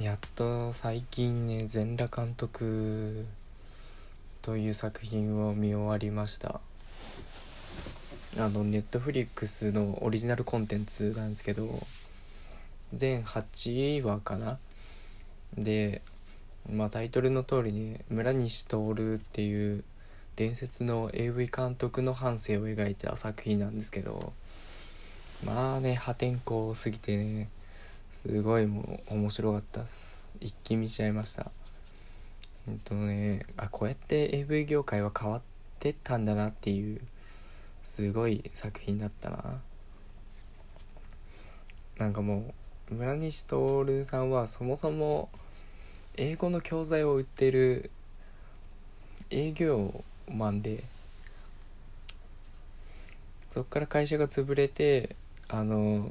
やっと最近ね全裸監督という作品を見終わりました。あのネットフリックスのオリジナルコンテンツなんですけど全8話かな？でまあタイトルの通りね村西徹っていう伝説の AV 監督の半生を描いた作品なんですけどまあね破天荒すぎてねすごいもう面白かったです。一気見しちゃいました。ほんとねあこうやって AV 業界は変わってったんだなっていうすごい作品だったな。なんかもう村西徹さんはそもそも英語の教材を売ってる営業マンでそっから会社が潰れてあの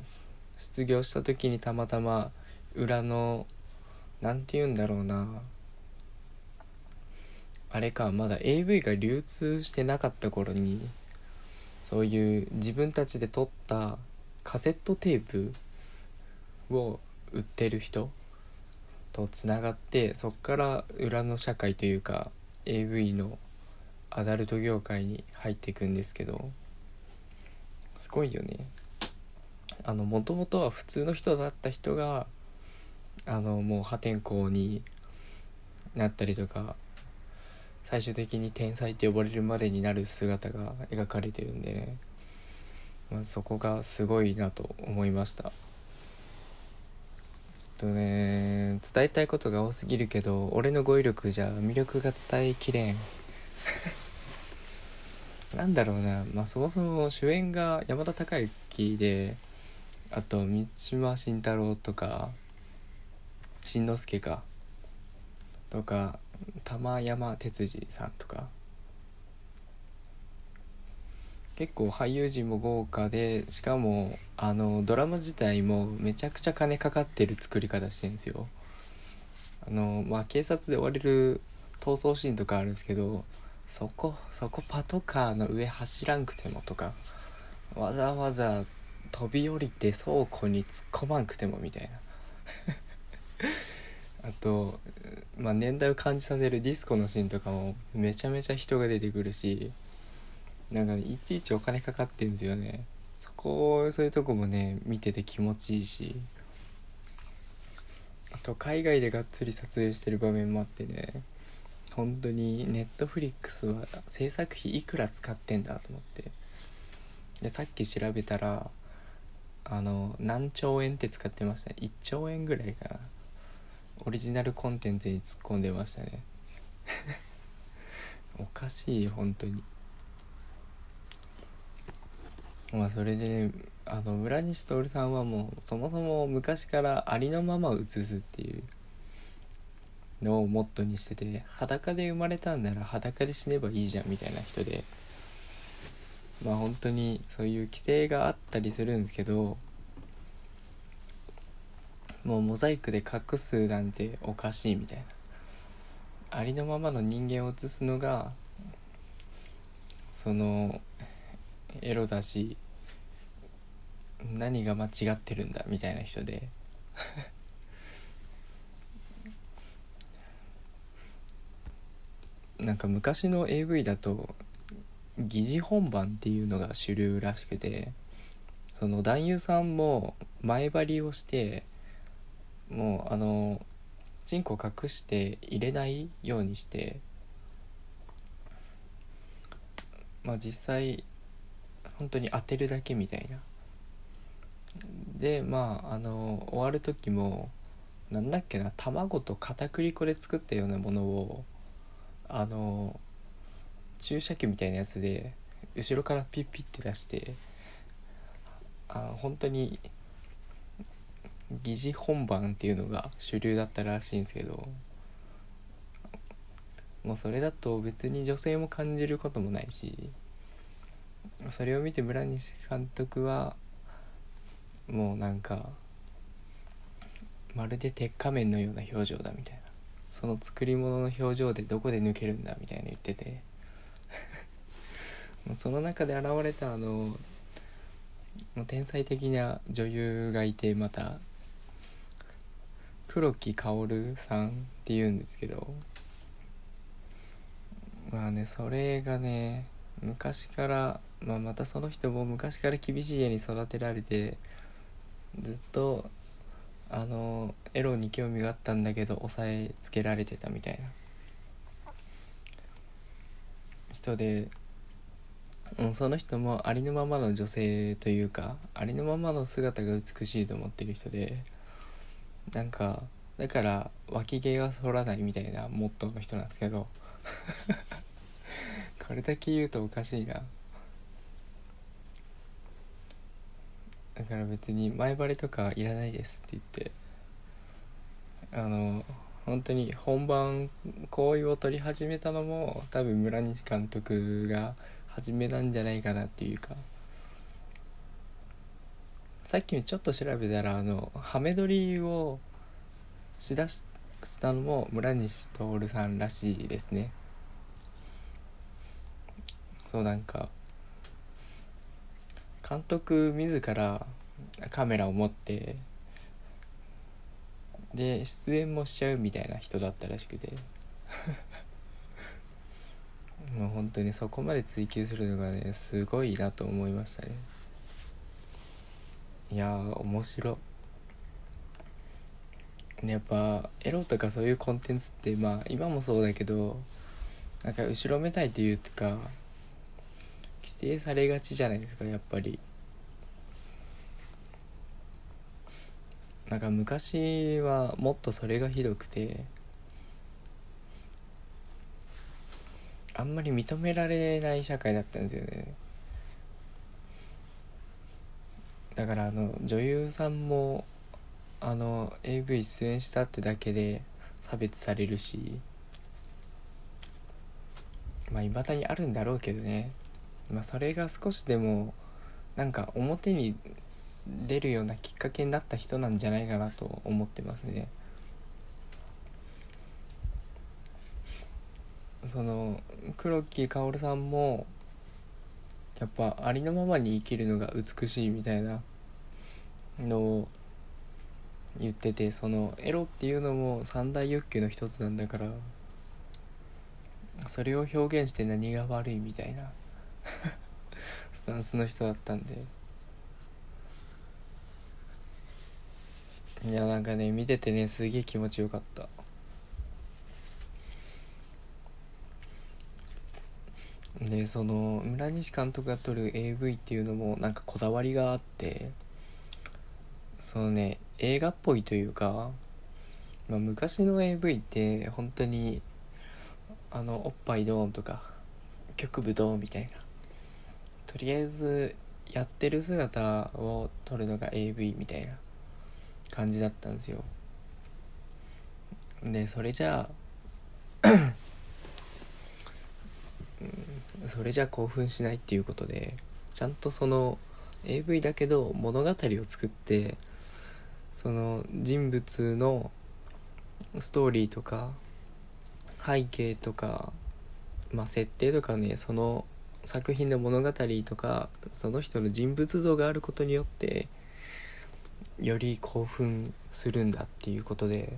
失業した時にたまたま裏の何て言うんだろうな。あれかまだ AV が流通してなかった頃にそういう自分たちで撮ったカセットテープを売ってる人とつながってそっから裏の社会というか AV のアダルト業界に入っていくんですけどすごいよね。あのもともとは普通の人だった人があのもう破天荒になったりとか最終的に天才って呼ばれるまでになる姿が描かれてるんでね、まあ、そこがすごいなと思いました。とね伝えたいことが多すぎるけど俺の語彙力じゃ魅力が伝えきれん。なんだろうな。まあそもそも主演が山田孝之であと三島慎太郎とかしんのすけかとか玉山哲司さんとか。結構俳優陣も豪華でしかもあのドラマ自体もめちゃくちゃ金かかってる作り方してるんですよ。あのまあ警察で追われる逃走シーンとかあるんですけどそこそこパトカーの上走らんくてもとかわざわざ飛び降りて倉庫に突っ込まんくてもみたいな。あと、まあ、年代を感じさせるディスコのシーンとかもめちゃめちゃ人が出てくるしなんか、ね、いちいちお金かかってんすよね。そこそういうとこもね見てて気持ちいいし。あと海外でがっつり撮影してる場面もあってね本当にネットフリックスは制作費いくら使ってんだと思って。でさっき調べたらあの何兆円って使ってましたね。1兆円ぐらいかな。オリジナルコンテンツに突っ込んでましたね。おかしい本当に。まあそれでねあの村西徹さんはもうそもそも昔からありのままを映すっていうのをモットーにしてて裸で生まれたんなら裸で死ねばいいじゃんみたいな人で。まあ本当にそういう規制があったりするんですけどもうモザイクで隠すなんておかしいみたいな。ありのままの人間を映すのがそのエロだし何が間違ってるんだみたいな人で。なんか昔の AV だと疑似本番っていうのが主流らしくてその男優さんも前張りをしてもうあのチンコ隠して入れないようにしてまあ実際本当に当てるだけみたいな。でまああの終わる時もなんだっけな卵と片栗粉で作ったようなものをあの注射器みたいなやつで後ろからピッピッて出してあ本当に疑似本番っていうのが主流だったらしいんですけどもうそれだと別に女性も感じることもないしそれを見て村西監督はもうなんかまるで鉄仮面のような表情だみたいな。その作り物の表情でどこで抜けるんだみたいな言ってて。その中で現れたあの天才的な女優がいてまた黒木薫さんっていうんですけどまあねそれがね昔から、まあ、またその人も昔から厳しい家に育てられてずっとあのエロに興味があったんだけど抑えつけられてたみたいな。人で、うん、その人もありのままの女性というかありのままの姿が美しいと思ってる人でなんかだから脇毛が反らないみたいなモットーの人なんですけど これだけ言うとおかしいな。だから別に前張りとかいらないですって言ってあの本当に本番行為を取り始めたのも多分村西監督が初めなんじゃないかなっていうか。さっきちょっと調べたらあのハメ撮りをしだしたのも村西徹さんらしいですね。そうなんか監督自らカメラを持ってで出演もしちゃうみたいな人だったらしくて。もう本当にそこまで追求するのがねすごいなと思いましたね。いや面白ねやっぱエロとかそういうコンテンツってまあ今もそうだけどなんか後ろめたいというか規定されがちじゃないですかやっぱり。なんか昔はもっとそれがひどくてあんまり認められない社会だったんですよね。だからあの女優さんもあの AV 出演したってだけで差別されるしまあいまだにあるんだろうけどね。まあそれが少しでもなんか表に出るようなきっかけになった人なんじゃないかなと思ってますね。その黒木薫さんもやっぱありのままに生きるのが美しいみたいなのを言っててそのエロっていうのも三大欲求の一つなんだからそれを表現して何が悪いみたいな スタンスの人だったんで。いやなんかね見ててねすげえ気持ちよかった。でその村西監督が撮る AV っていうのもなんかこだわりがあってそのね映画っぽいというか、まあ、昔の AV って本当にあのおっぱいドーンとか局部ドーンみたいな。とりあえずやってる姿を撮るのが AV みたいな。感じだったんですよ。でそれじゃあそれじゃ興奮しないっていうことでちゃんとその AV だけど物語を作ってその人物のストーリーとか背景とか、まあ、設定とかねその作品の物語とかその人の人物像があることによってより興奮するんだっていうことで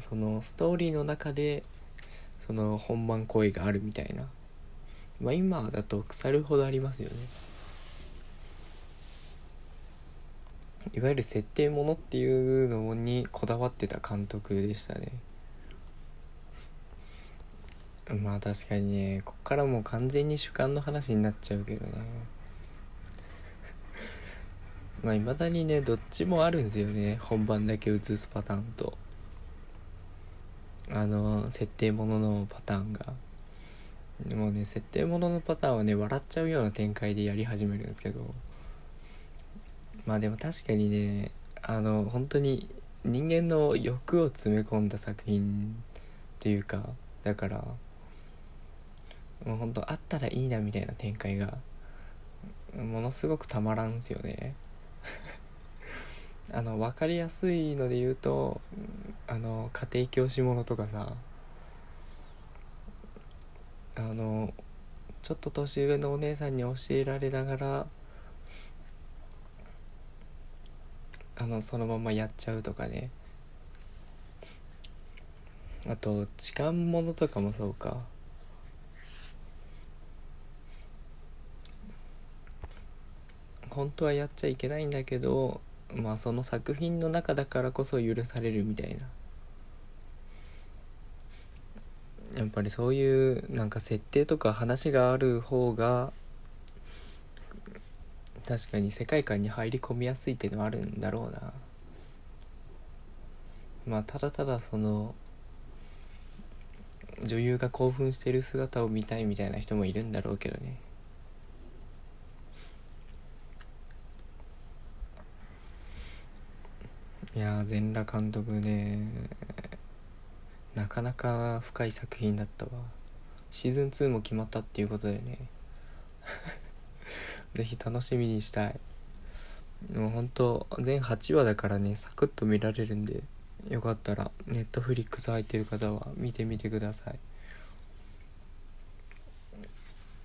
そのストーリーの中でその本番行為があるみたいな。まあ今だと腐るほどありますよね。いわゆる設定ものっていうのにこだわってた監督でしたね。まあ確かにねこっからもう完全に主観の話になっちゃうけどね。まあいまだにねどっちもあるんですよね。本番だけ映すパターンと。あの設定もののパターンが。でもね設定もののパターンはね笑っちゃうような展開でやり始めるんですけど。まあでも確かにねあの本当に人間の欲を詰め込んだ作品っていうかだからもう本当あったらいいなみたいな展開がものすごくたまらんすよね。あの分かりやすいので言うとあの家庭教師ものとかさあのちょっと年上のお姉さんに教えられながらあのそのままやっちゃうとかね。あと痴漢ものとかもそうか。本当はやっちゃいけないんだけどまあその作品の中だからこそ許されるみたいな。やっぱりそういうなんか設定とか話がある方が確かに世界観に入り込みやすいっていうのはあるんだろうな。まあただただその女優が興奮してる姿を見たいみたいな人もいるんだろうけどね。いや全裸監督ねなかなか深い作品だったわ。シーズン2も決まったっていうことでね。ぜひ楽しみにしたい。もうほんと全8話だからねサクッと見られるんでよかったらネットフリックス入ってる方は見てみてくださ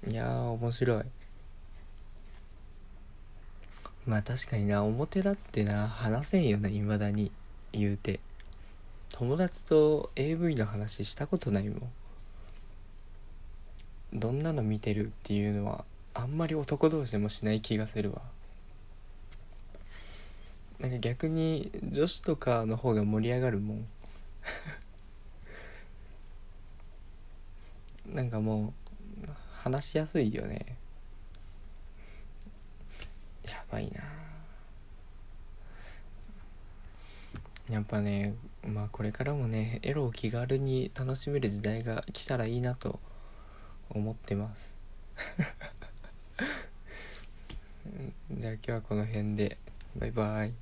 い。いやー面白い。まあ確かにな表だってな話せんよないまだに。言うて。友達と AV の話したことないもん。どんなの見てるっていうのはあんまり男同士でもしない気がするわ。なんか逆に女子とかの方が盛り上がるもん。なんかもう話しやすいよね。ばいなやっぱねまあこれからもねエロを気軽に楽しめる時代が来たらいいなと思ってますじゃあ今日はこの辺でバイバイ